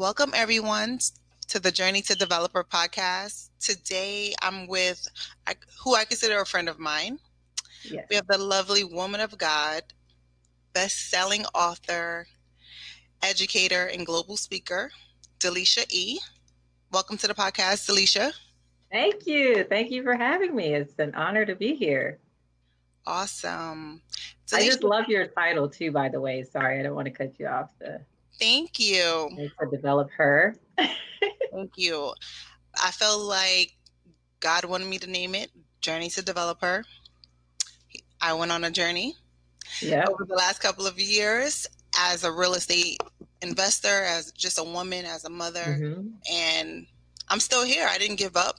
Welcome, everyone, to the Journey to Develop Her podcast. Today, I'm with who I consider a friend of mine. Yes. We have the lovely woman of God, best selling author, educator, and global speaker, Delisha E. Welcome to the podcast, Delisha. Thank you. Thank you for having me. It's an honor to be here. Awesome. Delisha, I just love your title too, by the way. Sorry, I don't want to cut you off. The Thank you. To develop her. Thank you. I felt like God wanted me to name it Journey to Develop Her. I went on a journey yeah. over the last couple of years as a real estate investor, as just a woman, as a mother, mm-hmm. and I'm still here. I didn't give up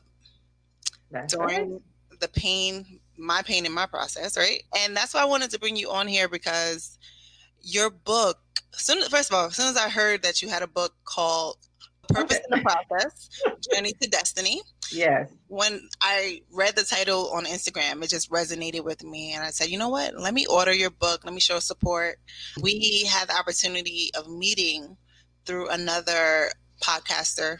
that's during right. the pain, my pain in my process, right? And that's why I wanted to bring you on here because your book soon first of all, as soon as I heard that you had a book called Purpose in the Process, Journey to Destiny. Yes. When I read the title on Instagram, it just resonated with me. And I said, you know what? Let me order your book. Let me show support. We had the opportunity of meeting through another podcaster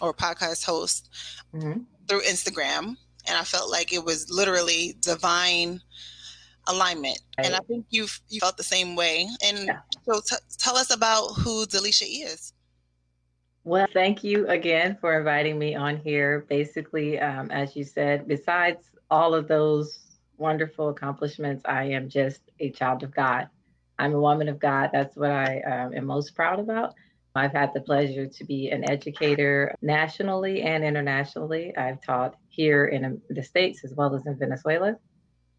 or podcast host mm-hmm. through Instagram. And I felt like it was literally divine alignment. Right. And I think you've you felt the same way. And yeah. so t- tell us about who Delisha is. Well, thank you again for inviting me on here. Basically, um, as you said, besides all of those wonderful accomplishments, I am just a child of God. I'm a woman of God. That's what I um, am most proud about. I've had the pleasure to be an educator nationally and internationally. I've taught here in the States as well as in Venezuela.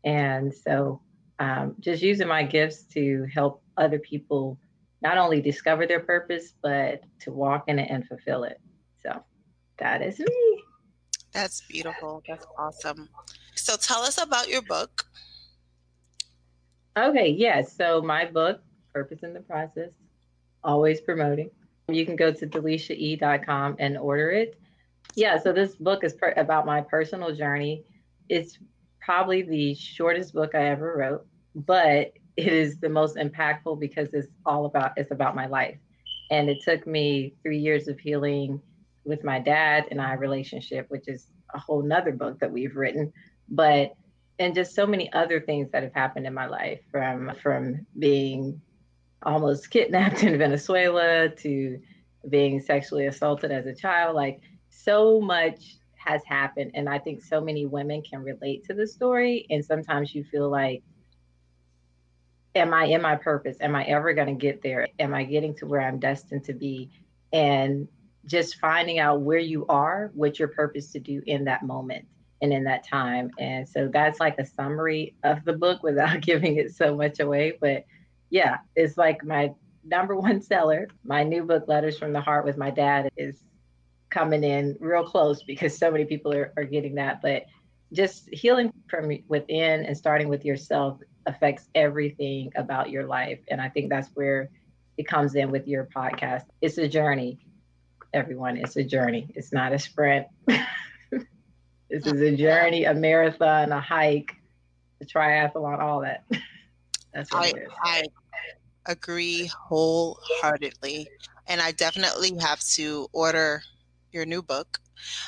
And so um, just using my gifts to help other people not only discover their purpose, but to walk in it and fulfill it. So that is me. That's beautiful. That's awesome. So tell us about your book. Okay, yes. Yeah, so my book, Purpose in the Process, always promoting. You can go to delishae.com and order it. Yeah, so this book is per- about my personal journey. It's probably the shortest book I ever wrote, but it is the most impactful because it's all about it's about my life. And it took me three years of healing with my dad and I relationship, which is a whole nother book that we've written. But and just so many other things that have happened in my life from from being almost kidnapped in Venezuela to being sexually assaulted as a child like so much has happened. And I think so many women can relate to the story. And sometimes you feel like, am I in my purpose? Am I ever going to get there? Am I getting to where I'm destined to be? And just finding out where you are, what your purpose to do in that moment and in that time. And so that's like a summary of the book without giving it so much away. But yeah, it's like my number one seller. My new book, Letters from the Heart with My Dad, is coming in real close because so many people are, are getting that. But just healing from within and starting with yourself affects everything about your life. And I think that's where it comes in with your podcast. It's a journey, everyone. It's a journey. It's not a sprint. this is a journey, a marathon, a hike, a triathlon, all that. That's what I, it is. I agree wholeheartedly. And I definitely have to order your new book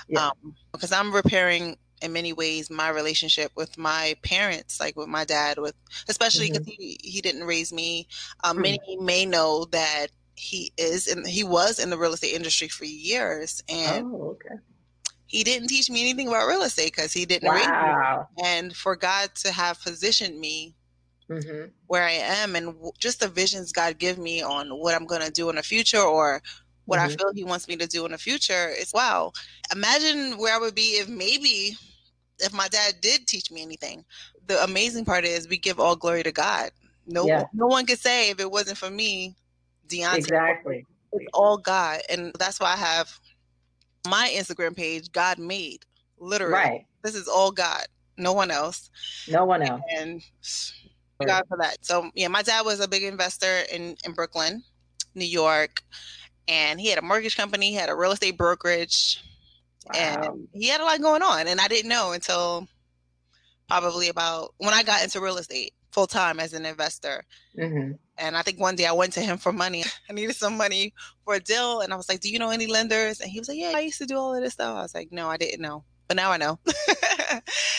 yeah. um, because I'm repairing in many ways my relationship with my parents, like with my dad, with especially because mm-hmm. he he didn't raise me. Um, mm-hmm. Many may know that he is and he was in the real estate industry for years, and oh, okay. he didn't teach me anything about real estate because he didn't wow. raise me. And for God to have positioned me Mm-hmm. where I am and w- just the visions God give me on what I'm going to do in the future or what mm-hmm. I feel he wants me to do in the future. It's wow. Imagine where I would be if maybe if my dad did teach me anything. The amazing part is we give all glory to God. No, yeah. no one could say if it wasn't for me, Deontay. Exactly. It's all God, and that's why I have my Instagram page. God made literally. Right. This is all God. No one else. No one else. And God for that. So yeah, my dad was a big investor in in Brooklyn, New York and he had a mortgage company, he had a real estate brokerage, wow. and he had a lot going on. And I didn't know until probably about when I got into real estate full time as an investor. Mm-hmm. And I think one day I went to him for money. I needed some money for a deal. And I was like, Do you know any lenders? And he was like, Yeah, I used to do all of this stuff. I was like, No, I didn't know. But now I know.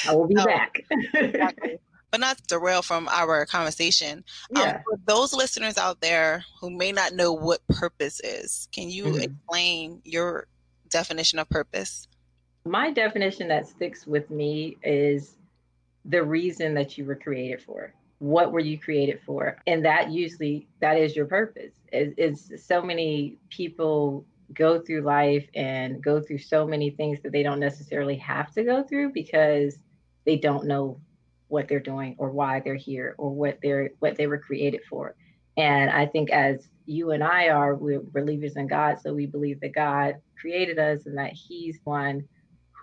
I will be so, back. exactly. But not derail from our conversation. Um, yeah. Um, for those listeners out there who may not know what purpose is, can you mm-hmm. explain your definition of purpose? My definition that sticks with me is the reason that you were created for what were you created for and that usually that is your purpose is so many people go through life and go through so many things that they don't necessarily have to go through because they don't know what they're doing or why they're here or what they're what they were created for and i think as you and i are we're believers in god so we believe that god created us and that he's one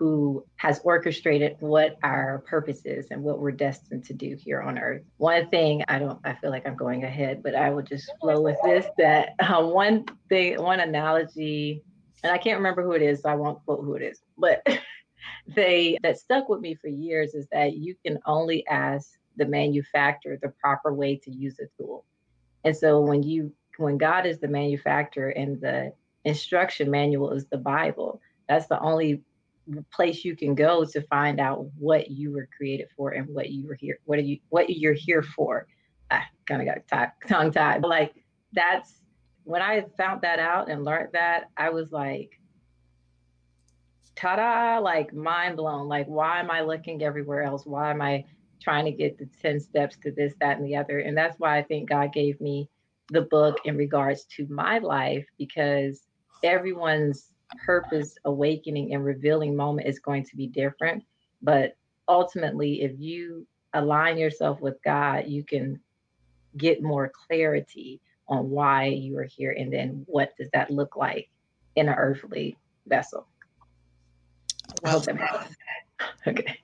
who has orchestrated what our purpose is and what we're destined to do here on earth. One thing I don't, I feel like I'm going ahead, but I will just flow with this. That uh, one thing, one analogy, and I can't remember who it is, so I won't quote who it is, but they that stuck with me for years is that you can only ask the manufacturer the proper way to use a tool. And so when you when God is the manufacturer and the instruction manual is the Bible, that's the only place you can go to find out what you were created for and what you were here what are you what you're here for i kind of got tongue tied like that's when i found that out and learned that i was like ta-da like mind blown like why am i looking everywhere else why am i trying to get the 10 steps to this that and the other and that's why i think god gave me the book in regards to my life because everyone's purpose awakening and revealing moment is going to be different. But ultimately, if you align yourself with God, you can get more clarity on why you are here and then what does that look like in an earthly vessel. Well, that okay.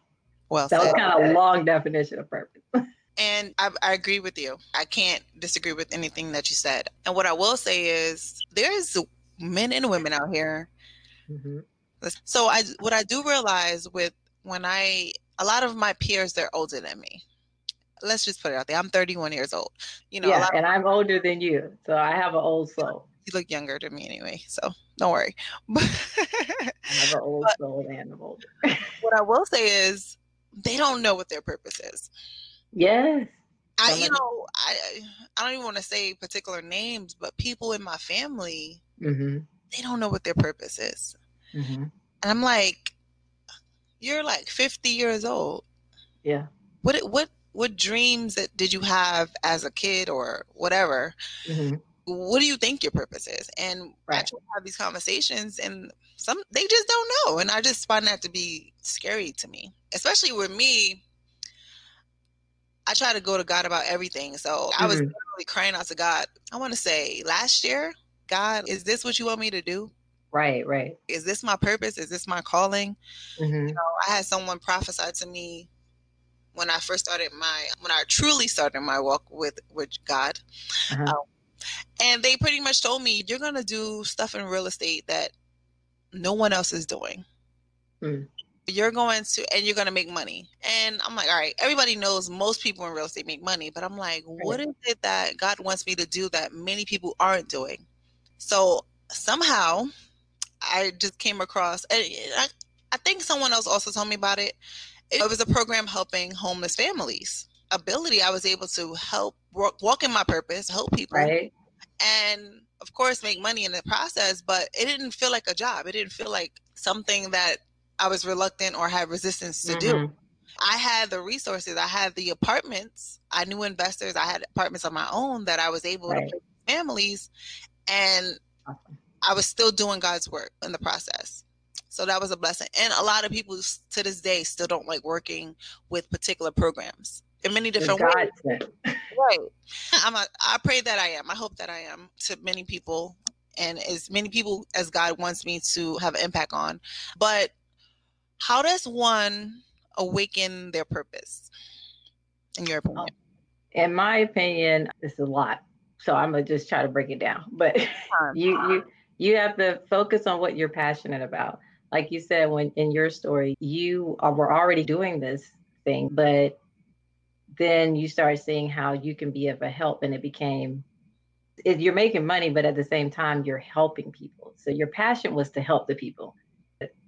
Well, that was kind of a long definition of purpose. And I, I, agree with you. I can't disagree with anything that you said. And what I will say is there's men and women out here Mm-hmm. So I what I do realize with when I a lot of my peers they're older than me. Let's just put it out there. I'm 31 years old. You know, yeah, and I'm older than you, so I have an old soul. You look younger to me anyway, so don't worry. I have an old soul and I'm older. what I will say is they don't know what their purpose is. Yes. I, you know, I I don't even want to say particular names, but people in my family, mm-hmm they don't know what their purpose is. Mm-hmm. And I'm like, you're like 50 years old. Yeah. What what what dreams that did you have as a kid or whatever? Mm-hmm. What do you think your purpose is? And right. I try to have these conversations, and some they just don't know, and I just find that to be scary to me, especially with me. I try to go to God about everything. So mm-hmm. I was mm-hmm. really crying out to God. I want to say last year, God, is this what you want me to do? Right, right. Is this my purpose? Is this my calling? Mm-hmm. You know, I had someone prophesy to me when I first started my when I truly started my walk with with God. Uh-huh. Um, and they pretty much told me you're gonna do stuff in real estate that no one else is doing. Mm. You're going to and you're gonna make money. And I'm like, all right, everybody knows most people in real estate make money, but I'm like, what is it that God wants me to do that many people aren't doing? So somehow I just came across, and I, I think someone else also told me about it. It was a program helping homeless families. Ability, I was able to help walk, walk in my purpose, help people, right. and of course make money in the process. But it didn't feel like a job. It didn't feel like something that I was reluctant or had resistance to mm-hmm. do. I had the resources. I had the apartments. I knew investors. I had apartments of my own that I was able right. to families, and I was still doing God's work in the process. So that was a blessing. And a lot of people to this day still don't like working with particular programs in many different ways. Right. I'm a, I pray that I am. I hope that I am to many people and as many people as God wants me to have an impact on. But how does one awaken their purpose in your um, opinion? In my opinion, it's a lot so I'm gonna just try to break it down. But you you you have to focus on what you're passionate about. Like you said, when in your story, you are, were already doing this thing, but then you start seeing how you can be of a help, and it became you're making money, but at the same time, you're helping people. So your passion was to help the people.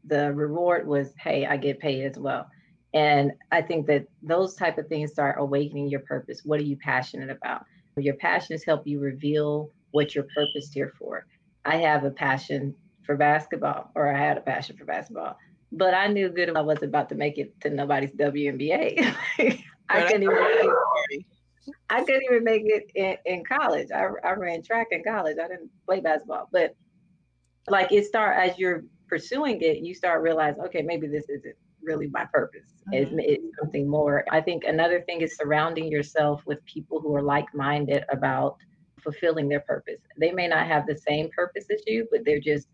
The reward was, hey, I get paid as well. And I think that those type of things start awakening your purpose. What are you passionate about? Your passions help you reveal what your purpose here for. I have a passion for basketball, or I had a passion for basketball, but I knew good I wasn't about to make it to nobody's WNBA. I couldn't even. make it. I couldn't even make it in, in college. I, I ran track in college. I didn't play basketball, but like it start as you're pursuing it, you start realizing, okay, maybe this isn't really my purpose. Mm-hmm. It's, it's something more. I think another thing is surrounding yourself with people who are like-minded about fulfilling their purpose. They may not have the same purpose as you, but they're just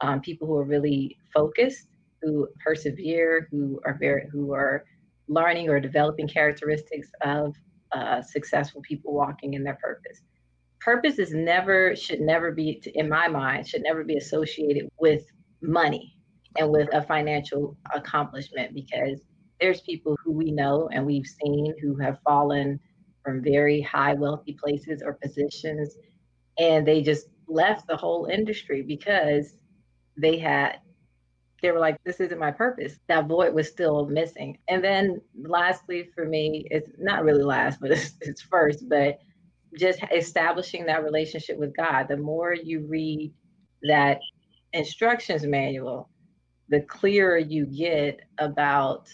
um, people who are really focused, who persevere, who are very, who are learning or developing characteristics of uh, successful people walking in their purpose. Purpose is never, should never be, in my mind, should never be associated with money and with a financial accomplishment because there's people who we know and we've seen who have fallen from very high wealthy places or positions and they just left the whole industry because they had they were like, this isn't my purpose. That void was still missing. And then lastly, for me, it's not really last, but it's, it's first, but just establishing that relationship with God. The more you read that instructions manual, the clearer you get about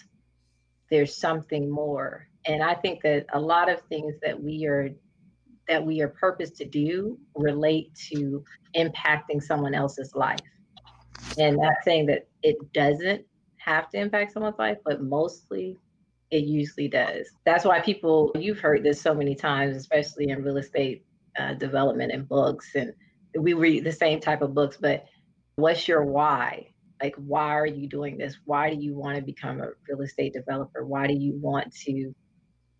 there's something more. And I think that a lot of things that we are that we are purposed to do relate to impacting someone else's life. And not saying that it doesn't have to impact someone's life, but mostly it usually does. That's why people, you've heard this so many times, especially in real estate uh, development and books. And we read the same type of books, but what's your why? Like, why are you doing this? Why do you want to become a real estate developer? Why do you want to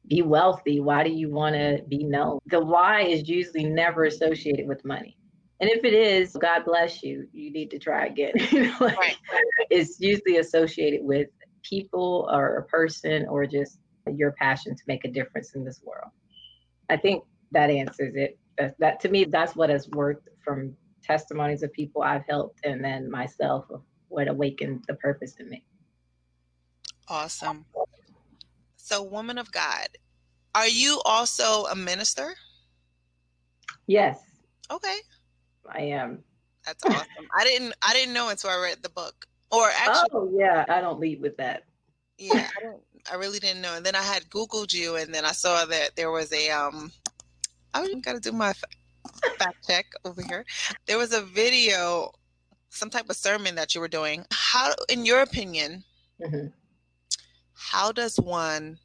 be wealthy? Why do you want to be known? The why is usually never associated with money. And if it is, God bless you, you need to try again. you know, like, right. It's usually associated with people or a person or just your passion to make a difference in this world. I think that answers it. That, that to me, that's what has worked from testimonies of people I've helped and then myself of what awakened the purpose in me. Awesome. So, woman of God, are you also a minister? Yes. Okay. I am. That's awesome. I didn't I didn't know until I read the book. Or actually Oh yeah, I don't lead with that. Yeah, I don't I really didn't know. And then I had Googled you and then I saw that there was a um I gotta do my fact check over here. There was a video, some type of sermon that you were doing. How in your opinion, mm-hmm. how does one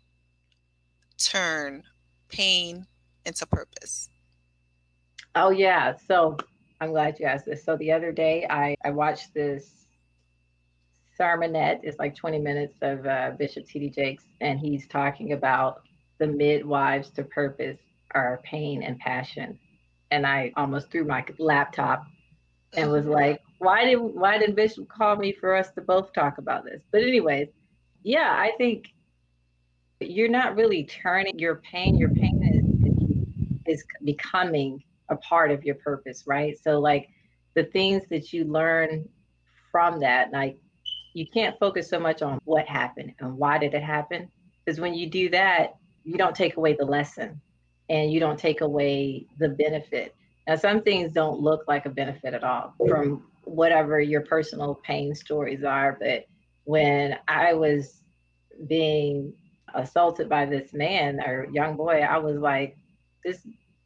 turn pain into purpose? Oh yeah. So I'm glad you asked this. So the other day, I, I watched this sermonette. It's like 20 minutes of uh, Bishop T.D. Jakes, and he's talking about the midwives to purpose are pain and passion. And I almost threw my laptop and was like, why did why did Bishop call me for us to both talk about this? But anyways, yeah, I think you're not really turning your pain. Your pain is, is becoming a part of your purpose, right? So like the things that you learn from that, like you can't focus so much on what happened and why did it happen? Because when you do that, you don't take away the lesson and you don't take away the benefit. Now, some things don't look like a benefit at all from whatever your personal pain stories are. But when I was being assaulted by this man or young boy, I was like, this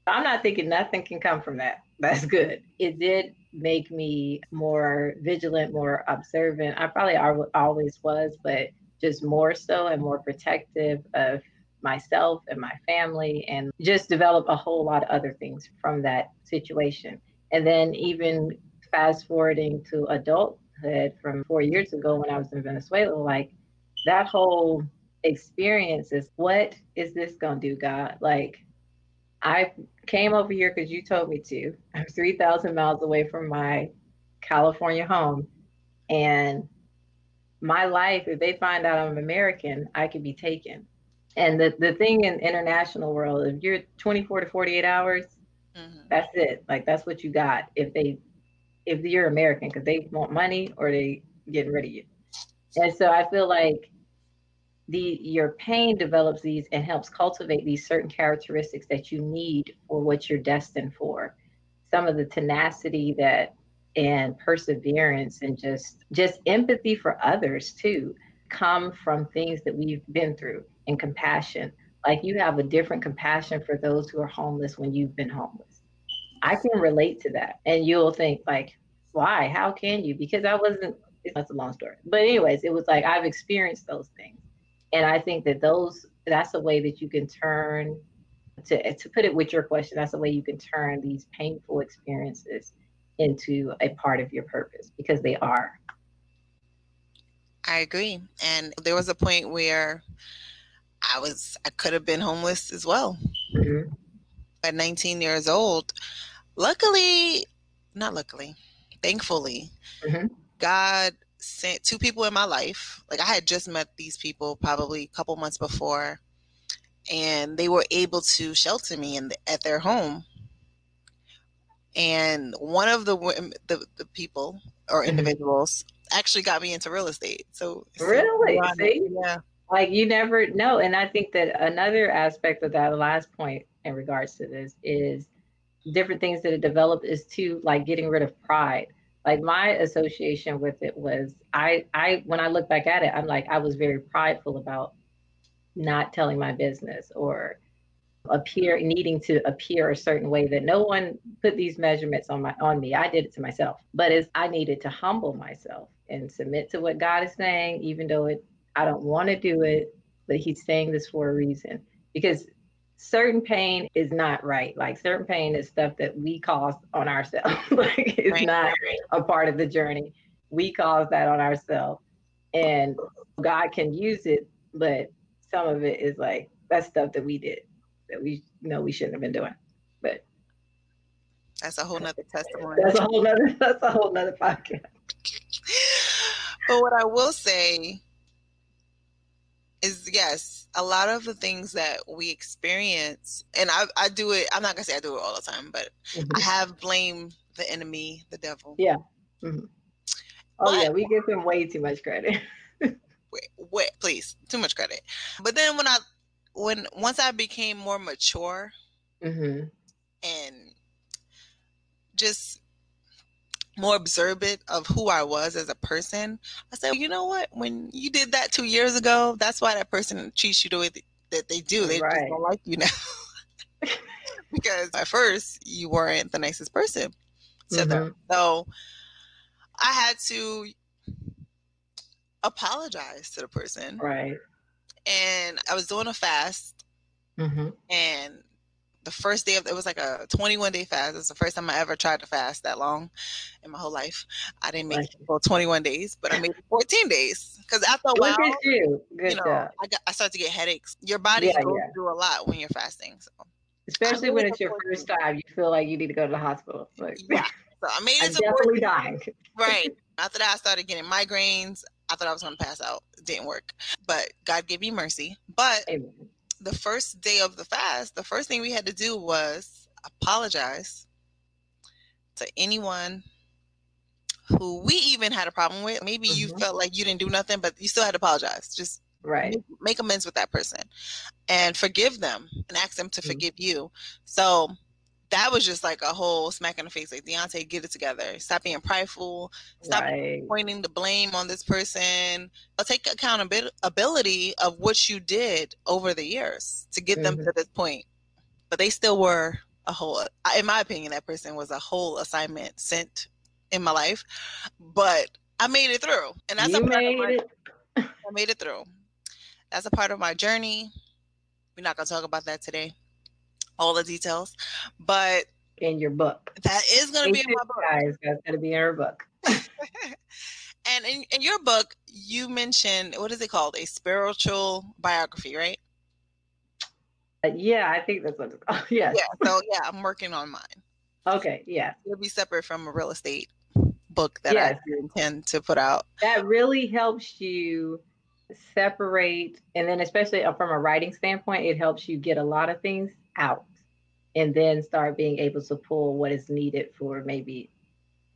I'm not thinking nothing can come from that. That's good. It did make me more vigilant, more observant. I probably always was, but just more so and more protective of myself and my family, and just develop a whole lot of other things from that situation. And then, even fast forwarding to adulthood from four years ago when I was in Venezuela, like that whole experience is what is this gonna do, God? Like, I came over here because you told me to. I'm 3,000 miles away from my California home. And my life, if they find out I'm American, I could be taken. And the, the thing in international world, if you're 24 to 48 hours, Mm-hmm. That's it. Like that's what you got. If they, if you're American, because they want money or they getting rid of you. And so I feel like the your pain develops these and helps cultivate these certain characteristics that you need for what you're destined for. Some of the tenacity that and perseverance and just just empathy for others too come from things that we've been through and compassion. Like you have a different compassion for those who are homeless when you've been homeless. I can relate to that. And you'll think like, why? How can you? Because I wasn't that's a long story. But anyways, it was like I've experienced those things. And I think that those that's a way that you can turn to to put it with your question, that's a way you can turn these painful experiences into a part of your purpose because they are. I agree. And there was a point where I was I could have been homeless as well. Mm-hmm. At 19 years old. Luckily, not luckily, thankfully, mm-hmm. God sent two people in my life. Like I had just met these people probably a couple months before, and they were able to shelter me in the, at their home. And one of the um, the, the people or individuals actually got me into real estate. So really, see, yeah, like you never know. And I think that another aspect of that, last point in regards to this, is different things that have developed is to like getting rid of pride like my association with it was I I when I look back at it, I'm like I was very prideful about not telling my business or appear needing to appear a certain way that no one put these measurements on my on me. I did it to myself. But as I needed to humble myself and submit to what God is saying, even though it I don't want to do it, but he's saying this for a reason. Because certain pain is not right. Like certain pain is stuff that we cause on ourselves. like it's right. not a part of the journey. We cause that on ourselves. And God can use it, but some of it is like that's stuff that we did that we know we shouldn't have been doing. But that's a whole nother testimony. That's a whole nother that's a whole nother podcast. but what I will say is yes, a lot of the things that we experience, and I, I do it, I'm not gonna say I do it all the time, but mm-hmm. I have blamed the enemy, the devil. Yeah. Mm-hmm. Oh but, yeah, we give him way too much credit. wait, wait, please, too much credit. But then when I, when once I became more mature, mm-hmm. and just more observant of who I was as a person, I said, you know what? When you did that two years ago, that's why that person treats you the way that they do. They right. just don't like you now. because at first you weren't the nicest person to mm-hmm. them. So I had to apologize to the person. Right. And I was doing a fast. Mm-hmm. And the first day of it was like a 21 day fast. It's the first time I ever tried to fast that long in my whole life. I didn't make right. it for 21 days, but I made it 14 days because after a while, you. You know, job. I, got, I started to get headaches. Your body yeah, goes yeah. through a lot when you're fasting. So, especially when it's your first time, you feel like you need to go to the hospital. Like, yeah. So I made it I'm definitely dying. Right. After that, I started getting migraines. I thought I was going to pass out. It didn't work, but God gave me mercy. But Amen the first day of the fast, the first thing we had to do was apologize to anyone who we even had a problem with. Maybe mm-hmm. you felt like you didn't do nothing, but you still had to apologize. Just right make, amends with that person and forgive them and ask them to mm-hmm. forgive you. So that was just like a whole smack in the face. Like Deontay, get it together. Stop being prideful. Stop right. pointing the blame on this person. I'll take accountability of what you did over the years to get mm-hmm. them to this point. But they still were a whole. In my opinion, that person was a whole assignment sent in my life. But I made it through, and that's you a part made of my. It. I made it through. That's a part of my journey. We're not gonna talk about that today all the details. But in your book, that is going to be in my book. Guys, that's going to be in her book. and in, in your book, you mentioned what is it called? A spiritual biography, right? Uh, yeah, I think that's what it's called. Yeah. Yeah. So yeah, I'm working on mine. Okay. Yeah. It'll be separate from a real estate book that yes. I intend to put out. That really helps you separate, and then especially uh, from a writing standpoint, it helps you get a lot of things out and then start being able to pull what is needed for maybe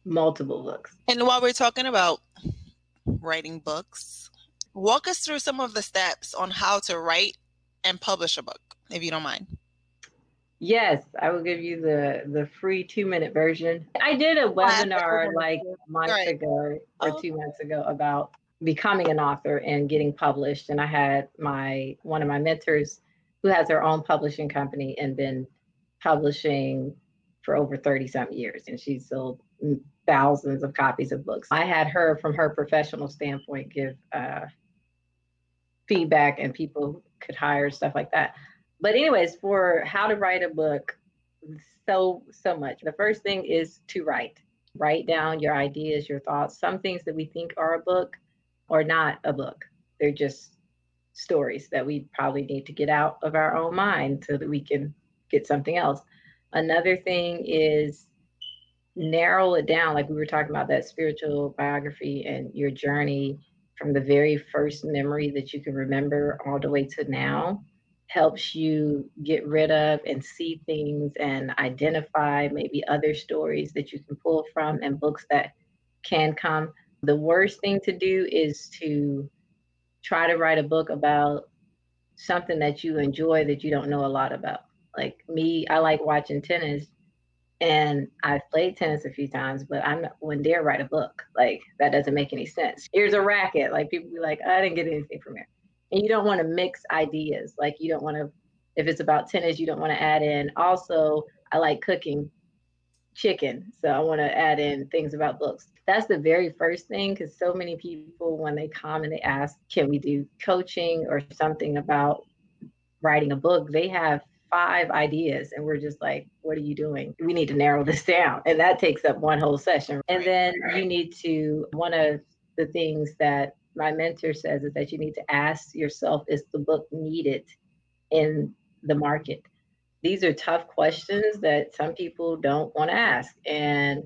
multiple books. And while we're talking about writing books, walk us through some of the steps on how to write and publish a book, if you don't mind. Yes, I will give you the the free two minute version. I did a webinar like months right. ago or oh. two months ago about becoming an author and getting published. And I had my one of my mentors who has her own publishing company and been publishing for over 30 some years. And she's sold thousands of copies of books. I had her from her professional standpoint give uh, feedback and people could hire stuff like that. But anyways, for how to write a book, so so much. The first thing is to write. Write down your ideas, your thoughts. Some things that we think are a book are not a book. They're just stories that we probably need to get out of our own mind so that we can get something else. Another thing is narrow it down, like we were talking about that spiritual biography and your journey from the very first memory that you can remember all the way to now helps you get rid of and see things and identify maybe other stories that you can pull from and books that can come. The worst thing to do is to try to write a book about something that you enjoy that you don't know a lot about. Like me, I like watching tennis and I've played tennis a few times, but I'm not one dare write a book. Like that doesn't make any sense. Here's a racket. Like people be like, I didn't get anything from here. And you don't want to mix ideas. Like you don't want to, if it's about tennis, you don't want to add in. Also, I like cooking chicken, so I want to add in things about books. That's the very first thing because so many people, when they come and they ask, can we do coaching or something about writing a book, they have five ideas and we're just like what are you doing? We need to narrow this down. And that takes up one whole session. And then you need to one of the things that my mentor says is that you need to ask yourself is the book needed in the market? These are tough questions that some people don't want to ask and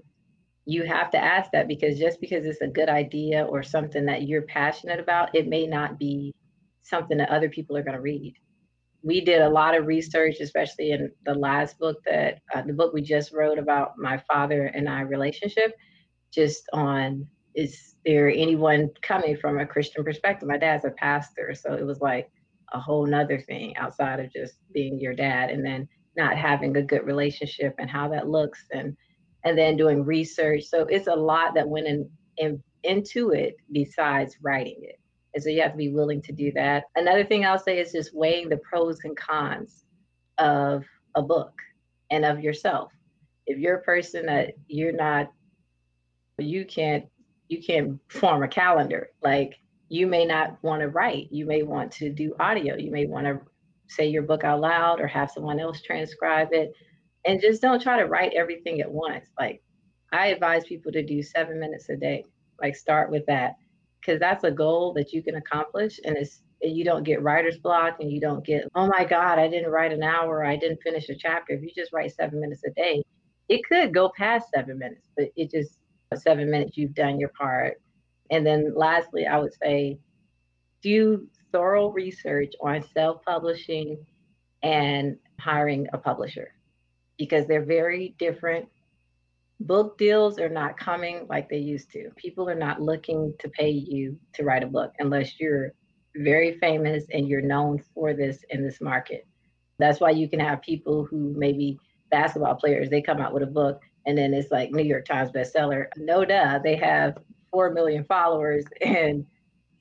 you have to ask that because just because it's a good idea or something that you're passionate about it may not be something that other people are going to read we did a lot of research, especially in the last book that uh, the book we just wrote about my father and I relationship, just on is there anyone coming from a Christian perspective? My dad's a pastor, so it was like a whole nother thing outside of just being your dad and then not having a good relationship and how that looks and and then doing research. So it's a lot that went in, in into it besides writing it. And so you have to be willing to do that. Another thing I'll say is just weighing the pros and cons of a book and of yourself. If you're a person that you're not, you can't, you can't form a calendar. Like you may not want to write. You may want to do audio. You may want to say your book out loud or have someone else transcribe it. And just don't try to write everything at once. Like I advise people to do seven minutes a day. Like start with that because that's a goal that you can accomplish and it's you don't get writer's block and you don't get oh my god i didn't write an hour i didn't finish a chapter. If you just write seven minutes a day it could go past seven minutes but it just seven minutes you've done your part. And then lastly i would say do thorough research on self-publishing and hiring a publisher because they're very different book deals are not coming like they used to. People are not looking to pay you to write a book unless you're very famous and you're known for this in this market. That's why you can have people who maybe basketball players, they come out with a book and then it's like New York Times bestseller. No duh, they have 4 million followers and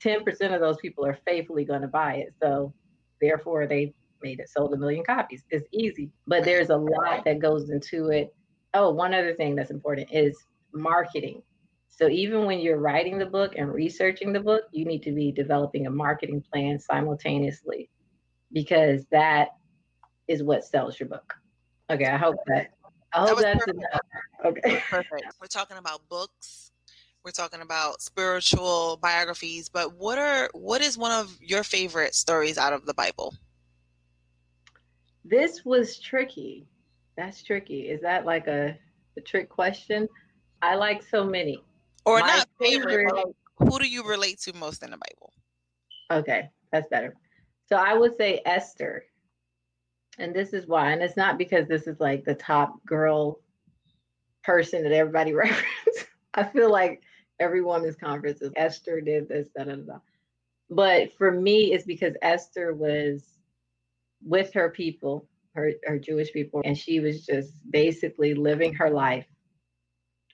10% of those people are faithfully going to buy it. So therefore they made it sold a million copies. It's easy, but there's a lot that goes into it oh, one other thing that's important is marketing. So even when you're writing the book and researching the book, you need to be developing a marketing plan simultaneously because that is what sells your book. Okay, I hope that I hope that that's perfect. enough. Okay. Perfect. We're talking about books. We're talking about spiritual biographies, but what are what is one of your favorite stories out of the Bible? This was tricky that's tricky. Is that like a, a trick question? I like so many. Or My not favorite, favorite who do you relate to most in the Bible? Okay, that's better. So I would say Esther. And this is why, and it's not because this is like the top girl person that everybody references. I feel like every woman's conference is Esther did this, da, da, da. But for me, it's because Esther was with her people, her, her Jewish people, and she was just basically living her life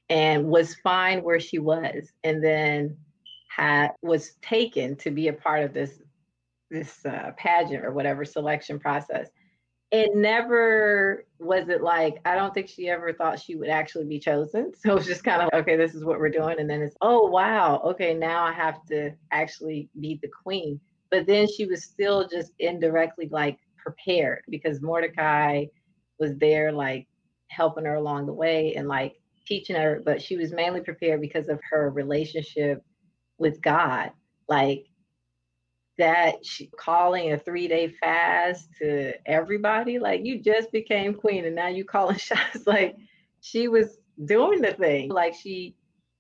and was fine where she was. And then had was taken to be a part of this this uh, pageant or whatever selection process it never was it like i don't think she ever thought she would actually be chosen so it was just kind of okay this is what we're doing and then it's oh wow okay now i have to actually be the queen but then she was still just indirectly like prepared because mordecai was there like helping her along the way and like teaching her but she was mainly prepared because of her relationship with god like that she, calling a three day fast to everybody. Like you just became queen and now you calling shots. Like she was doing the thing. Like she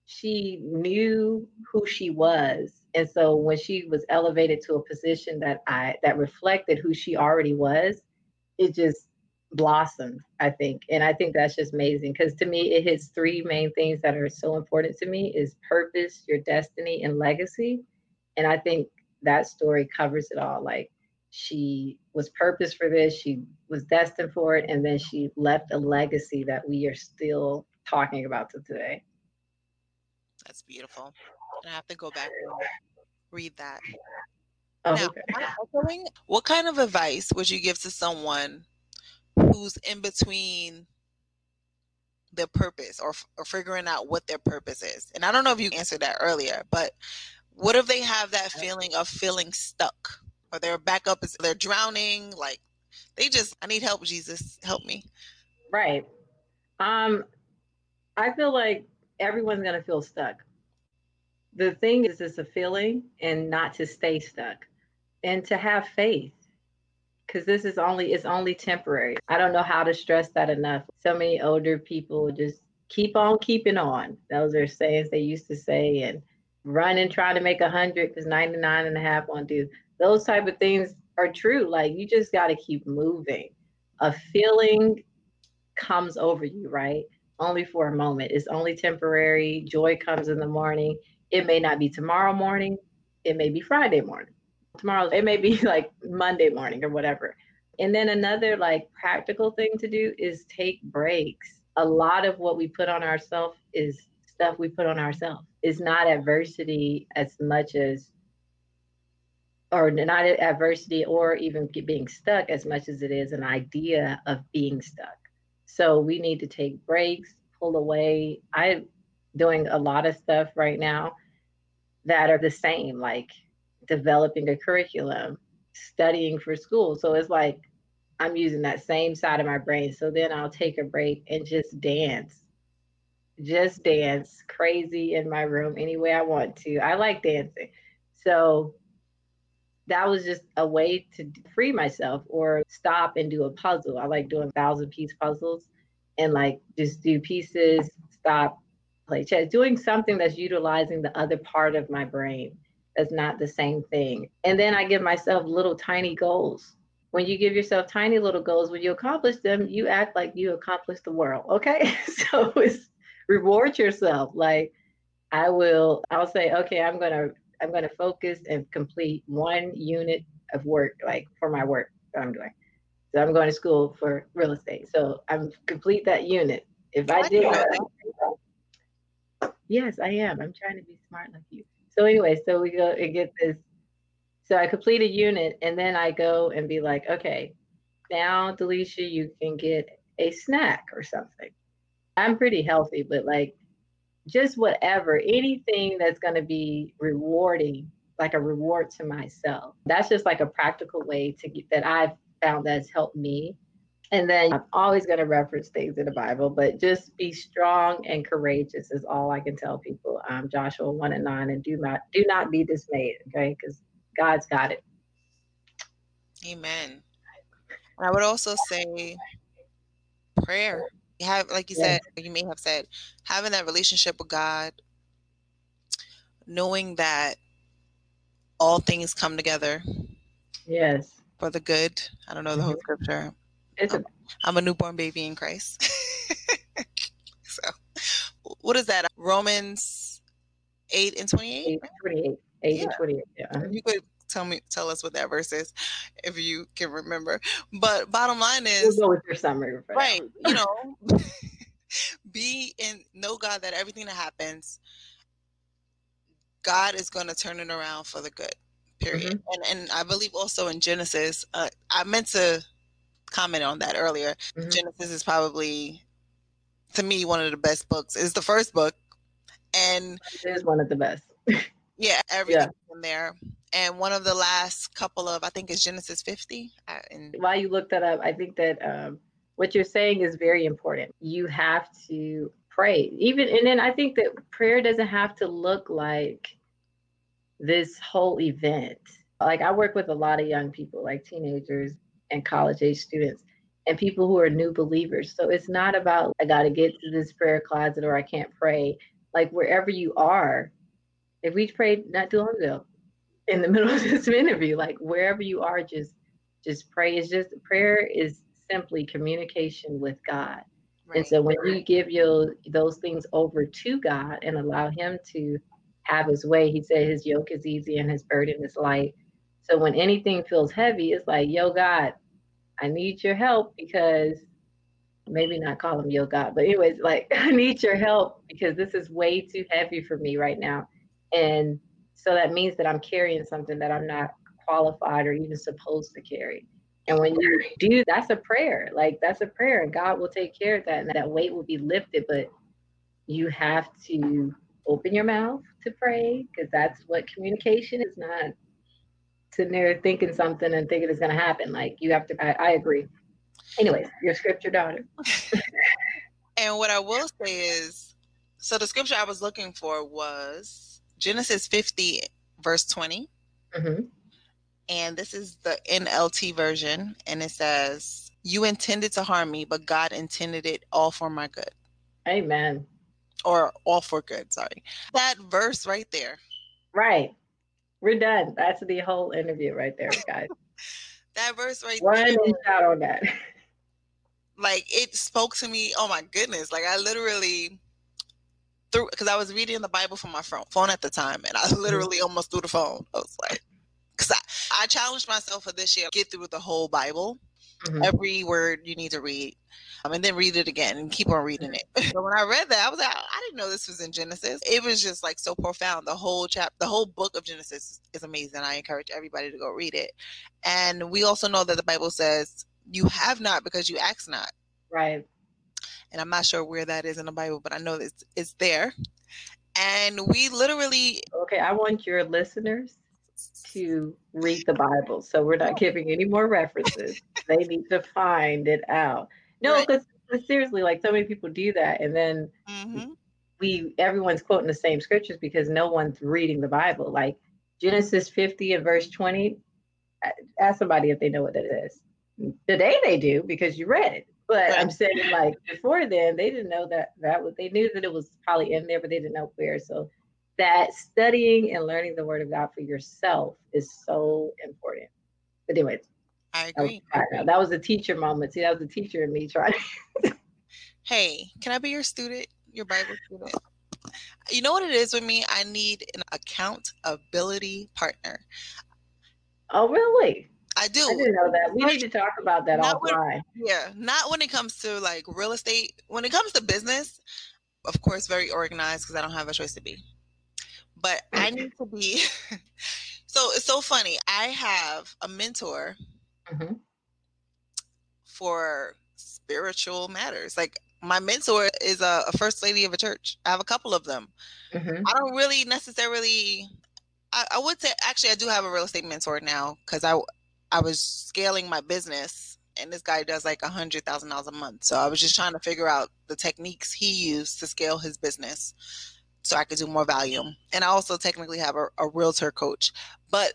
she knew who she was. And so when she was elevated to a position that I that reflected who she already was, it just blossomed, I think. And I think that's just amazing because to me it hits three main things that are so important to me is purpose, your destiny, and legacy. And I think that story covers it all. Like she was purpose for this, she was destined for it, and then she left a legacy that we are still talking about to today. That's beautiful. And I have to go back and read that. Oh, now, okay. what kind of advice would you give to someone who's in between their purpose or, or figuring out what their purpose is? And I don't know if you answered that earlier, but what if they have that feeling of feeling stuck or their backup is they're drowning? Like they just, I need help, Jesus, help me. Right. Um, I feel like everyone's going to feel stuck. The thing is, it's a feeling and not to stay stuck and to have faith because this is only it's only temporary. I don't know how to stress that enough. So many older people just keep on keeping on. Those are sayings they used to say and running trying to make a hundred because 99 and a half won't do. Those type of things are true. Like you just got to keep moving. A feeling comes over you right? Only for a moment. It's only temporary. Joy comes in the morning it may not be tomorrow morning it may be friday morning tomorrow it may be like monday morning or whatever and then another like practical thing to do is take breaks a lot of what we put on ourselves is stuff we put on ourselves. It's not adversity as much as, or not adversity or even being stuck as much as it is an idea of being stuck. So we need to take breaks, pull away. I'm doing a lot of stuff right now that are the same, like developing a curriculum, studying for school. So it's like I'm using that same side of my brain. So then I'll take a break and just dance just dance crazy in my room any way I want to. I like dancing. So that was just a way to free myself or stop and do a puzzle. I like doing thousand piece puzzles and like just do pieces, stop, play chess, doing something that's utilizing the other part of my brain that's not the same thing. And then I give myself little tiny goals. When you give yourself tiny little goals, when you accomplish them, you act like you accomplished the world. Okay. so it's reward yourself. Like I will, I'll say, okay, I'm gonna, I'm gonna focus and complete one unit of work, like for my work that I'm doing. So I'm going to school for real estate. So I'm complete that unit. If I did, yes, I am. I'm trying to be smart like you. So anyway, so we go and get this. So I complete a unit, and then I go and be like, okay, now, Delisha, you can get a snack or something. I'm pretty healthy, but like just whatever, anything that's going to be rewarding, like a reward to myself. That's just like a practical way to get that I've found that's helped me. And then I'm always going to reference things in the Bible, but just be strong and courageous is all I can tell people. Um, Joshua one and nine, and do not do not be dismayed, okay? Because God's got it. Amen. I would also say prayer You have like you said you may have said having that relationship with god knowing that all things come together yes for the good i don't know the whole mm-hmm. scripture It's I'm, I'm a newborn baby in Christ. so, what is that? Romans 8 and 28? 8 28. 8 yeah. and 28. Yeah. You could tell me tell us what that verse is if you can remember. But bottom line is we'll go with your summary. right. you know, be and know God that everything that happens, God is going to turn it around for the good. Period. Mm-hmm. And and I believe also in Genesis, uh, I meant to comment on that earlier. Mm-hmm. Genesis is probably to me one of the best books. It's the first book, and it is one of the best. yeah, everything yeah. in there. And one of the last couple of, I think, is Genesis 50. Uh, and while you look that up, I think that um, what you're saying is very important. You have to pray, even, and then I think that prayer doesn't have to look like this whole event. Like I work with a lot of young people, like teenagers and college age students, and people who are new believers. So it's not about I got to get to this prayer closet or I can't pray. Like wherever you are, if we prayed not too long ago, in the middle of this interview, like wherever you are, just just pray. It's just prayer is simply communication with God. Right. And so when you give your those things over to God and allow Him to have His way, He said His yoke is easy and His burden is light. So when anything feels heavy, it's like, yo, God, I need your help because maybe not call him yo God, but anyways, like I need your help because this is way too heavy for me right now. And so that means that I'm carrying something that I'm not qualified or even supposed to carry. And when you do, that's a prayer. Like that's a prayer, and God will take care of that, and that weight will be lifted. But you have to open your mouth to pray because that's what communication is not sitting there thinking something and thinking it's going to happen. Like you have to, I, I agree. Anyways, your scripture, daughter. and what I will say is so the scripture I was looking for was Genesis 50, verse 20. Mm-hmm. And this is the NLT version. And it says, You intended to harm me, but God intended it all for my good. Amen. Or all for good, sorry. That verse right there. Right. We're done. That's the whole interview right there, guys. that verse right One there. One shot on that. Like it spoke to me. Oh my goodness. Like I literally threw because I was reading the Bible from my phone phone at the time, and I mm-hmm. literally almost threw the phone. I was like, because I, I challenged myself for this year get through the whole Bible, mm-hmm. every word you need to read, um, and then read it again and keep on reading it. but when I read that, I was like, I didn't know this was in Genesis. It was just like so profound. The whole chapter, the whole book of Genesis is amazing. I encourage everybody to go read it. And we also know that the Bible says, "You have not because you ask not." Right and I'm not sure where that is in the Bible, but I know it's it's there. And we literally Okay, I want your listeners to read the Bible. So we're not giving any more references. they need to find it out. No, because right. seriously, like so many people do that and then mm-hmm. we everyone's quoting the same scriptures because no one's reading the Bible. Like Genesis 50 and verse 20. Ask somebody if they know what that is. Today they do because you read it. But right. I'm saying like before then, they didn't know that that was they knew that it was probably in there, but they didn't know where. So that studying and learning the word of God for yourself is so important. But anyways, I agree. That was, that was a teacher moment. See, that was a teacher in me trying. hey, can I be your student, your Bible student? You know what it is with me? I need an accountability partner. Oh, really? I do. I didn't know that. We need to talk about that not offline. When, yeah, not when it comes to like real estate. When it comes to business, of course, very organized because I don't have a choice to be. But I need to be. so it's so funny. I have a mentor mm-hmm. for spiritual matters. Like my mentor is a, a, first lady of a church. I have a couple of them. Mm-hmm. I don't really necessarily. I, I would say actually I do have a real estate mentor now because I I was scaling my business and this guy does like a hundred thousand dollars a month. So I was just trying to figure out the techniques he used to scale his business so I could do more volume. And I also technically have a, a realtor coach. But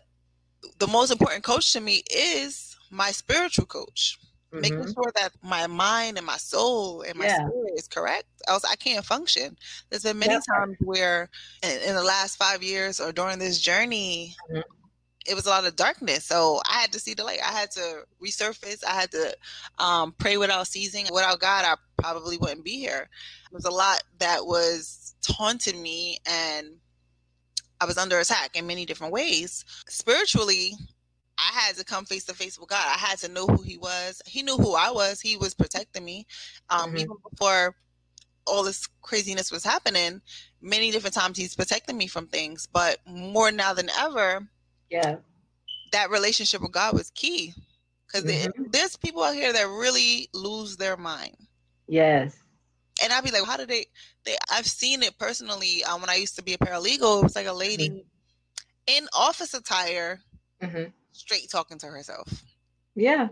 the most important coach to me is my spiritual coach. Mm-hmm. Making sure that my mind and my soul and my yeah. spirit is correct. Else I can't function. There's been many times where in, in, the last five years or during this journey, mm-hmm it was a lot of darkness. So I had to see the light. I had to resurface. I had to um, pray without ceasing. Without God, I probably wouldn't be here. There was a lot that was taunting me, and I was under attack in many different ways. Spiritually, I had to come face to face with God. I had to know who He was. He knew who I was. He was protecting me. Um, mm-hmm. Even before all this craziness was happening, many different times He's protecting me from things. But more now than ever, yeah, that relationship with God was key. Because mm-hmm. there's people out here that really lose their mind. Yes. And I'd be like, how did they? They I've seen it personally. Um, when I used to be a paralegal, it was like a lady mm-hmm. in office attire. Mm-hmm straight talking to herself. Yeah.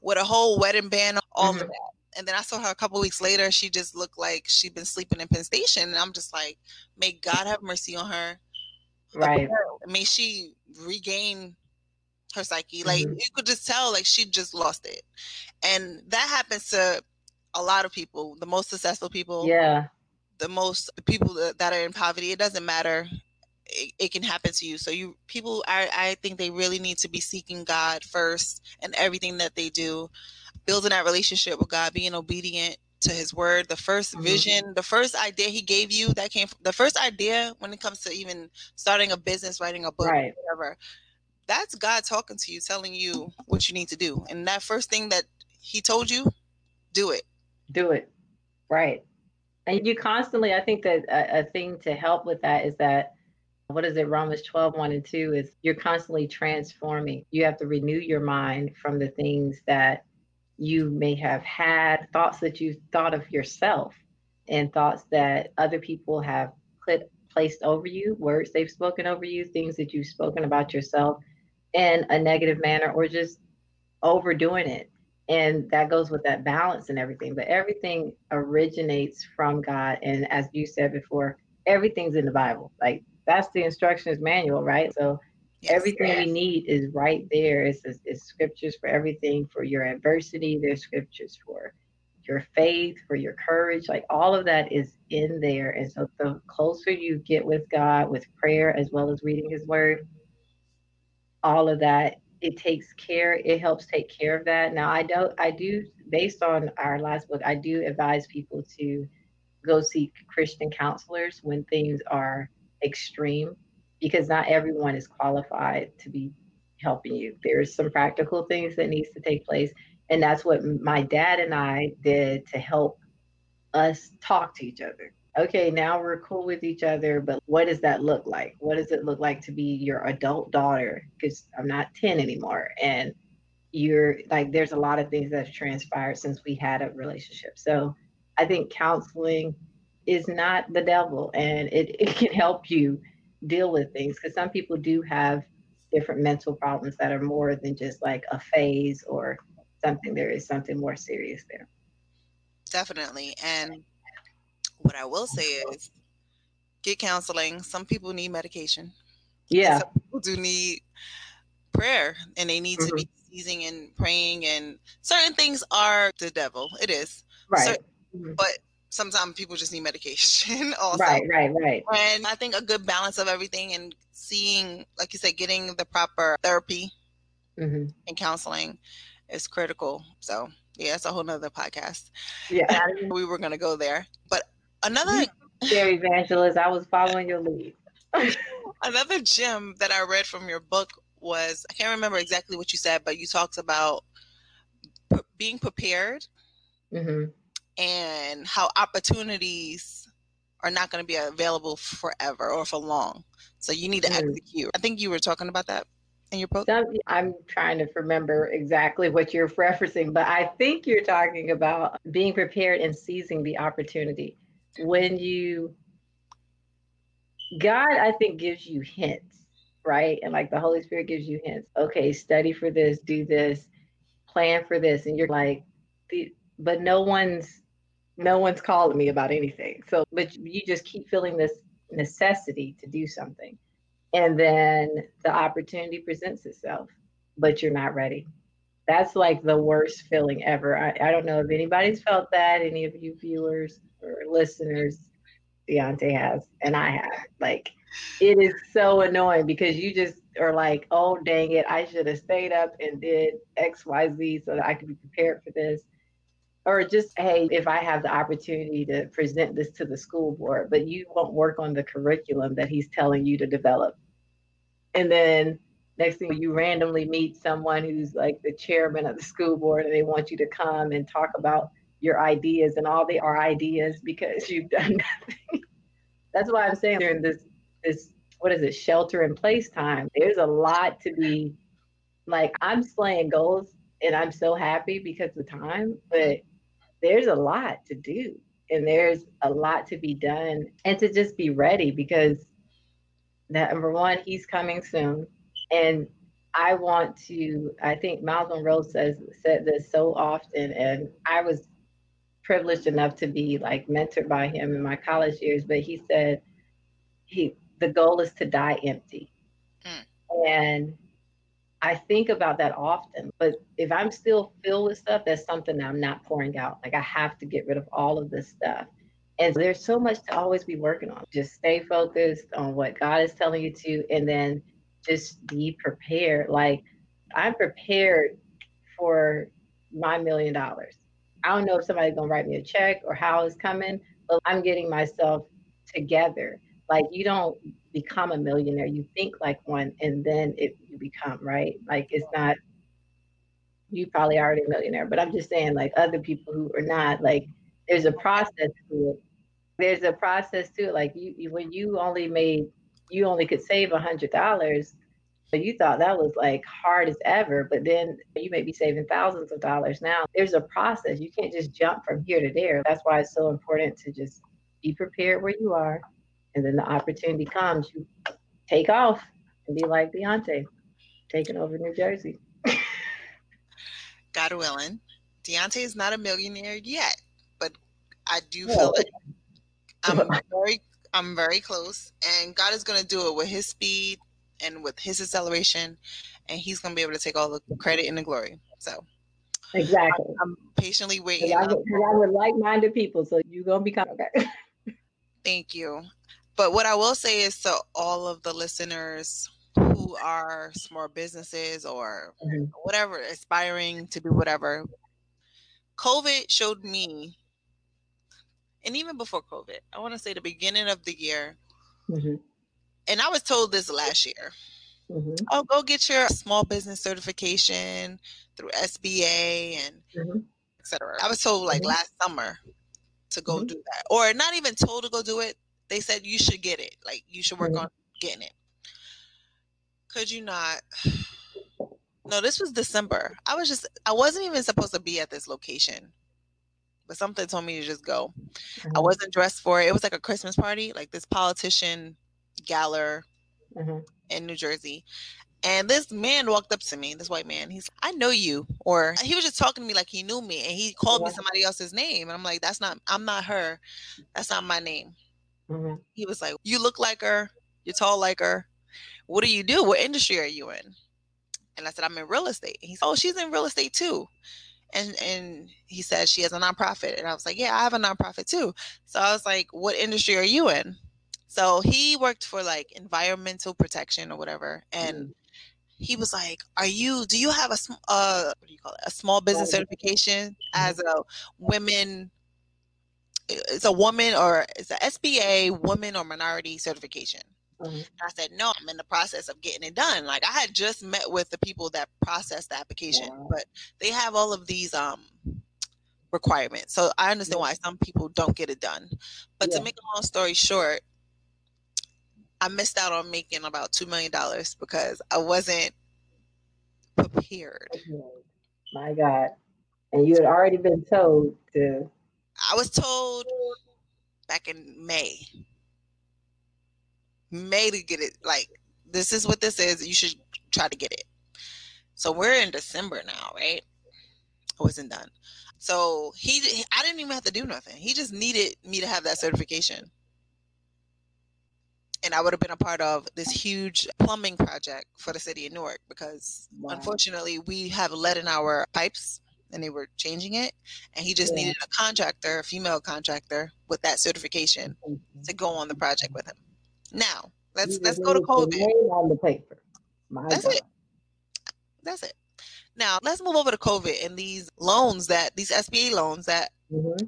With a whole wedding band, all mm-hmm. of that. And then I saw her a couple weeks later. She just looked like she'd been sleeping in Penn Station. And I'm just like, may God have mercy on her. Right. May she regain her psyche. Like mm-hmm. you could just tell, like she just lost it. And that happens to a lot of people, the most successful people. Yeah. The most people that are in poverty. It doesn't matter it, it, can happen to you. So you people, I, I think they really need to be seeking God first and everything that they do, building that relationship with God, being obedient to His word. The 1st mm-hmm. vision, the first idea He gave you, that came from the first idea when it comes to even starting a business, writing a book, right. whatever. That's God talking to you, telling you what you need to do, and that first thing that He told you, do it. Do it, right. And you constantly, I think that a, a thing to help with that is that what is it romans 12 1 and 2 is you're constantly transforming you have to renew your mind from the things that you may have had thoughts that you thought of yourself and thoughts that other people have put placed over you words they've spoken over you things that you've spoken about yourself in a negative manner or just overdoing it. And that goes with that balance and everything but everything originates from god. And as you said before everything's in the bible. Like that's the instructions manual, right? So yes, everything we need is right there. It's, it's scriptures for everything for your adversity. There's scriptures for your faith, for your courage. Like all of that is in there. And so the closer you get with God, with prayer as well as reading His Word, all of that it takes care. It helps take care of that. Now I don't. I do based on our last book. I do advise people to go seek Christian counselors when things are extreme because not everyone is qualified to be helping you. There's some practical things that needs to take place. And that's what my dad and I did to help us talk to each other. Okay, now we're cool with each other, but what does that look like? What does it look like to be your adult daughter? Because I'm not 10 anymore. And you're like, there's a lot of things that's transpired since we had a relationship. So I think counseling is not the devil and it, it can help you deal with things because some people do have different mental problems that are more than just like a phase or something. There is something more serious there. Definitely. And what i will say is get counseling. Some people need medication. Yeah. Some people do need prayer and they need mm-hmm. to be seizing and praying and certain things are the devil. It is. Right. Certain, mm-hmm. but sometimes people just need medication also. Right, right, right. And I think a good balance of everything and seeing, like you said, getting the proper therapy mm-hmm. and counseling is critical. So yeah, it's a whole nother podcast. Yeah. we were gonna go there. But another Dear evangelist, I was following your lead. another gem that I read from your book was I can't remember exactly what you said, but you talked about p- being prepared mm-hmm and how opportunities are not going to be available forever or for long. So you need to mm. execute. I think you were talking about that in your post. I'm trying to remember exactly what you're referencing, but I think you're talking about being prepared and seizing the opportunity. When you, God, I think, gives you hints, right? And like the Holy Spirit gives you hints. Okay, study for this, do this, plan for this. And you're like, the, but no one's no one's calling me about anything. So, but you just keep feeling this necessity to do something. And then the opportunity presents itself, but you're not ready. That's like the worst feeling ever. I, I don't know if anybody's felt that, any of you viewers or listeners. Deontay has, and I have. Like, it is so annoying because you just are like, oh dang it, I should have stayed up and did XYZ so that I could be prepared for this. Or just, hey, if I have the opportunity to present this to the school board, but you won't work on the curriculum that he's telling you to develop. And then next thing you randomly meet someone who's like the chairman of the school board and they want you to come and talk about your ideas and all they are ideas because you've done nothing. That's why I'm saying during this this what is it, shelter in place time, there's a lot to be like I'm slaying goals and I'm so happy because of time, but there's a lot to do and there's a lot to be done and to just be ready because that number one, he's coming soon. And I want to, I think Myles Munroe says said this so often, and I was privileged enough to be like mentored by him in my college years, but he said he the goal is to die empty. Mm. And I think about that often, but if I'm still filled with stuff, that's something that I'm not pouring out. Like I have to get rid of all of this stuff. And there's so much to always be working on. Just stay focused on what God is telling you to, and then just be prepared. Like I'm prepared for my million dollars. I don't know if somebody's gonna write me a check or how it's coming, but I'm getting myself together. Like you don't become a millionaire, you think like one, and then it you become right. Like it's not. You probably already a millionaire, but I'm just saying, like other people who are not, like there's a process to it. There's a process to it. Like you, you when you only made, you only could save a hundred dollars but you thought that was like hard as ever, but then you may be saving thousands of dollars now. There's a process. You can't just jump from here to there. That's why it's so important to just be prepared where you are. And then the opportunity comes, you take off and be like Beyonce, taking over New Jersey. God willing. Deontay is not a millionaire yet, but I do feel that I'm very I'm very close and God is gonna do it with his speed and with his acceleration, and he's going to be able to take all the credit and the glory. So, exactly. I'm, I'm patiently waiting. I, I would like-minded people, so you're going to become okay. Thank you. But what I will say is to all of the listeners who are small businesses or mm-hmm. whatever, aspiring to do whatever, COVID showed me, and even before COVID, I want to say the beginning of the year, mm-hmm and I was told this last year. Mm-hmm. Oh, go get your small business certification through SBA and mm-hmm. etc. I was told like mm-hmm. last summer to go mm-hmm. do that, or not even told to go do it. They said you should get it. Like you should work on getting it. Could you not? No, this was December. I was just I wasn't even supposed to be at this location. But something told me to just go. I mm-hmm. wasn't dressed for it. It was like a Christmas party. Like this politician Galler mm-hmm. in New Jersey. And this man walked up to me, this white man. He's, I know you. Or he was just talking to me like he knew me. And he called yeah. me somebody else's name. And I'm like, that's not, I'm not her. That's not my name. Mm-hmm. He was like, you look like her. You're tall like her. What do you do? What industry are you in? And I said, I'm in real estate. He said, Oh, she's in real estate too. And and he said she has a nonprofit. And I was like, Yeah, I have a nonprofit too. So I was like, What industry are you in? So he worked for like environmental protection or whatever, and mm. he was like, "Are you? Do you have a uh, what do you call it? A small business certification mm-hmm. as a women?" It's a woman or it's a SBA woman or minority certification. Mm-hmm. I said, no, I'm in the process of getting it done. Like I had just met with the people that processed the application, wow. but they have all of these um requirements. So I understand yeah. why some people don't get it done. But yeah. to make a long story short, I missed out on making about two million dollars because I wasn't prepared. My God. And you had already been told to I was told back in May. May to get it like this is what this is. You should try to get it. So we're in December now, right? I wasn't done. So he I didn't even have to do nothing. He just needed me to have that certification and I would have been a part of this huge plumbing project for the city of Newark because wow. unfortunately we have lead in our pipes and they were changing it and he just yeah. needed a contractor, a female contractor with that certification mm-hmm. to go on the project with him. Now, let's let's go to COVID. on the paper. My That's God. it. That's it. Now let's move over to COVID and these loans that these SBA loans that Mm-hmm.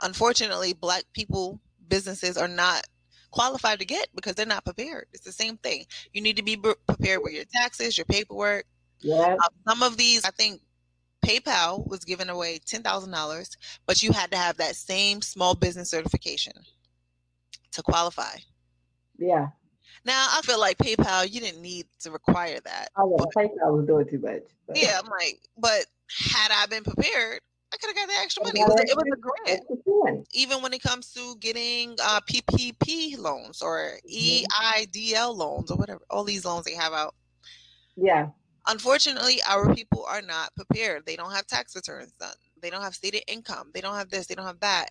unfortunately black people businesses are not qualified to get because they're not prepared. It's the same thing. You need to be prepared with your taxes, your paperwork. Yeah. Uh, some of these, I think PayPal was giving away $10,000, but you had to have that same small business certification to qualify. Yeah. Now, I feel like PayPal, you didn't need to require that. I was But- PayPal was doing too much. but- Yeah, I'm like, but had I been prepared, I could have got the extra money. It was, a, it was a grant. That's the point. Even when it comes to getting uh, PPP loans or Mhm. EIDL loans or whatever, all these loans they have out. Yeah. Unfortunately, our people are not prepared. They don't have tax returns done. They don't have stated income. They don't have this. They don't have that.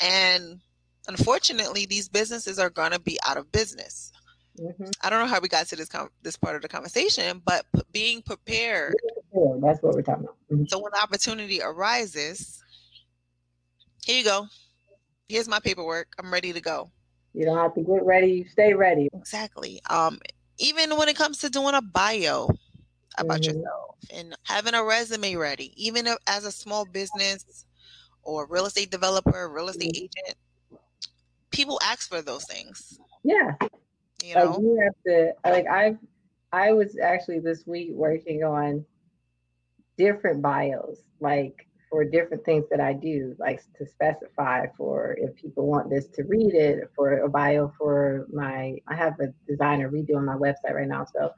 And unfortunately, these businesses are going to be out of business. Mm-hmm. I don't know how we got to this com- this part of the conversation, but p- being prepared Yeah, that's what we're talking about. Mhm. So when the opportunity arises, here you go. Here's my paperwork. I'm ready to go. You don't have to get ready. You stay ready. Exactly. Um, even when it comes to doing a bio about Mhm. yourself and having a resume ready, even if, as a small business or real estate developer, real estate agent, people ask for those things. Yeah. You Like know, you have to like I've I was actually this week working on different bios, like for different things that I do, like to specify for if people want this to read it, for a bio for my I have a designer redoing my website right now. So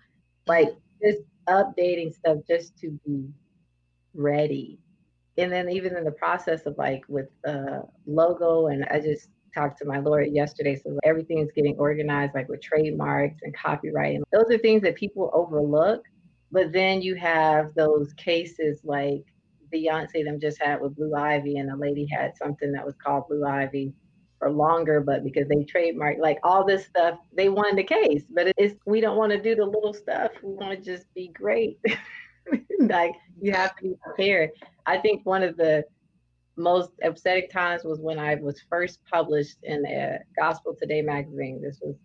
like just updating stuff just to be ready. And then even in the process of like with uh logo and I just talked to my lawyer yesterday. So everything is getting organized, like with trademarks and copyright. And those are things that people overlook. But then you have those cases like Beyonce them just had with Blue Ivy, and a lady had something that was called Blue Ivy for longer, but because they trademarked like all this stuff, they won the case. But it's we don't want to do the little stuff. We want to just be great. like you have to be prepared. I think one of the most upsetting times was when I was first published in a Gospel Today magazine. This was,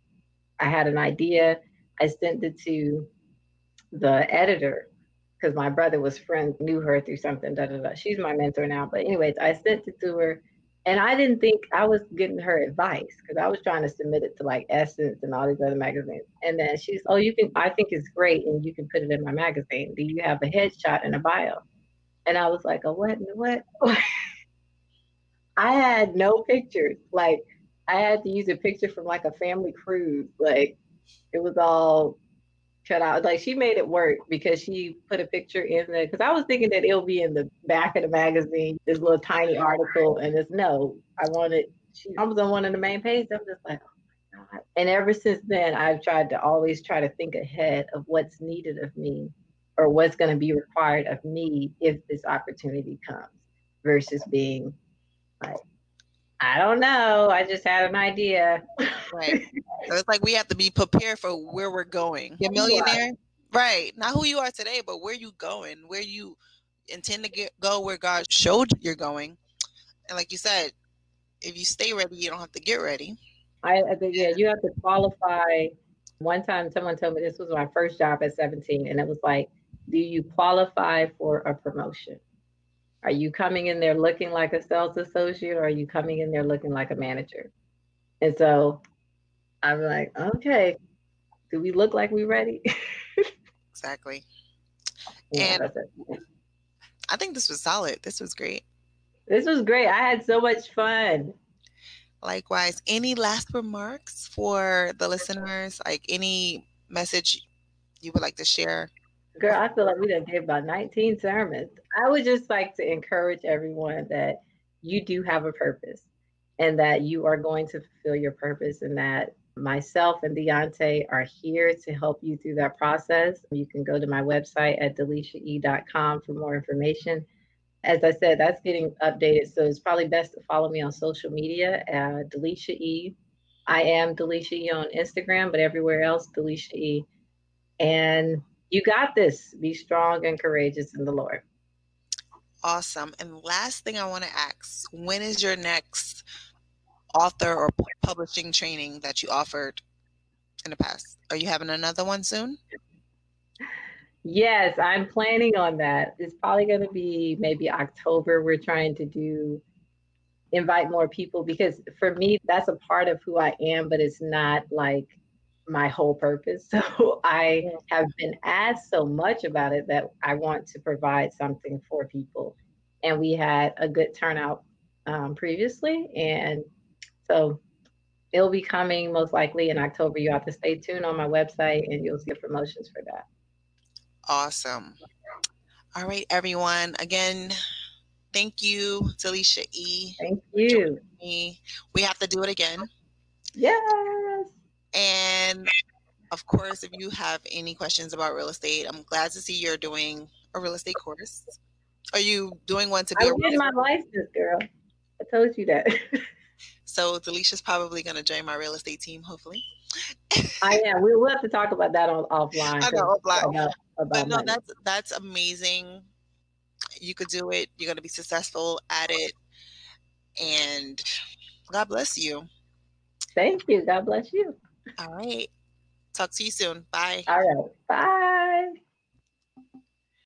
I had an idea. I sent it to the editor because my brother was friend, knew her through something. Da, da, da. She's my mentor now. But anyways, I sent it to her, and I didn't think I was getting her advice because I was trying to submit it to like Essence and all these other magazines. And then she's, oh, you can. I think it's great, and you can put it in my magazine. Do you have a headshot and a bio? And I was like, a what? and What? I had no pictures. Like I had to use a picture from like a family cruise. Like it was all cut out. Like she made it work because she put a picture in there. Because I was thinking that it'll be in the back of the magazine, this little tiny article, and it's no. I wanted. She I was on one of the main pages. I'm just like, oh my god. And ever since then, I've tried to always try to think ahead of what's needed of me, or what's going to be required of me if this opportunity comes, versus being like, I don't know. I just had an idea. right? So it's like we have to be prepared for where we're going. You're a Who you millionaire, right? Not who you are today, but where you going, where you intend to get go, where God showed you're going. And like you said, if you stay ready, you don't have to get ready. I, I think yeah, you have to qualify. One time, someone told me this was my first job at 17, and it was like, do you qualify for a promotion? Are you coming in there looking like a sales associate, or are you coming in there looking like a manager? And so, I'm like, okay, do we look like we're ready? Exactly. Yeah, And- I think this was solid. This was great. This was great. I had so much fun. Likewise, any last remarks for the listeners? Like any message you would like to share? Girl, I feel like we done gave about 19 sermons. I would just like to encourage everyone that you do have a purpose and that you are going to fulfill your purpose and that myself and Deontay are here to help you through that process. You can go to my website at deliciae.com for more information. As I said, that's getting updated. So it's probably best to follow me on social media at Delisha E. I am Delisha E on Instagram, but everywhere else, Delisha E. And you got this. Be strong and courageous in the Lord. Awesome. And last thing I want to ask when is your next author or publishing training that you offered in the past? Are you having another one soon? Yes, I'm planning on that. It's probably going to be maybe October. We're trying to do invite more people because for me that's a part of who I am, but it's not like my whole purpose. So I have been asked so much about it that I want to provide something for people. And we had a good turnout um, previously. And so it'll be coming most likely in October. You have to stay tuned on my website and you'll see promotions for that. Awesome. All right, everyone. Again, thank you, Delisha E. Thank you. Me. We have to do it again. Yes. And of course, if you have any questions about real estate, I'm glad to see you're doing a real estate course. Are you doing one to be? I did my license, girl. I told you that. so Delisha's probably going to join my real estate team, hopefully. I am. We will have to talk about that on offline. I know offline. About, about but no, money. that's that's amazing. You could do it. You're going to be successful at it, and God bless you. Thank you. God bless you. All right. Talk to you soon. Bye. All right. Bye.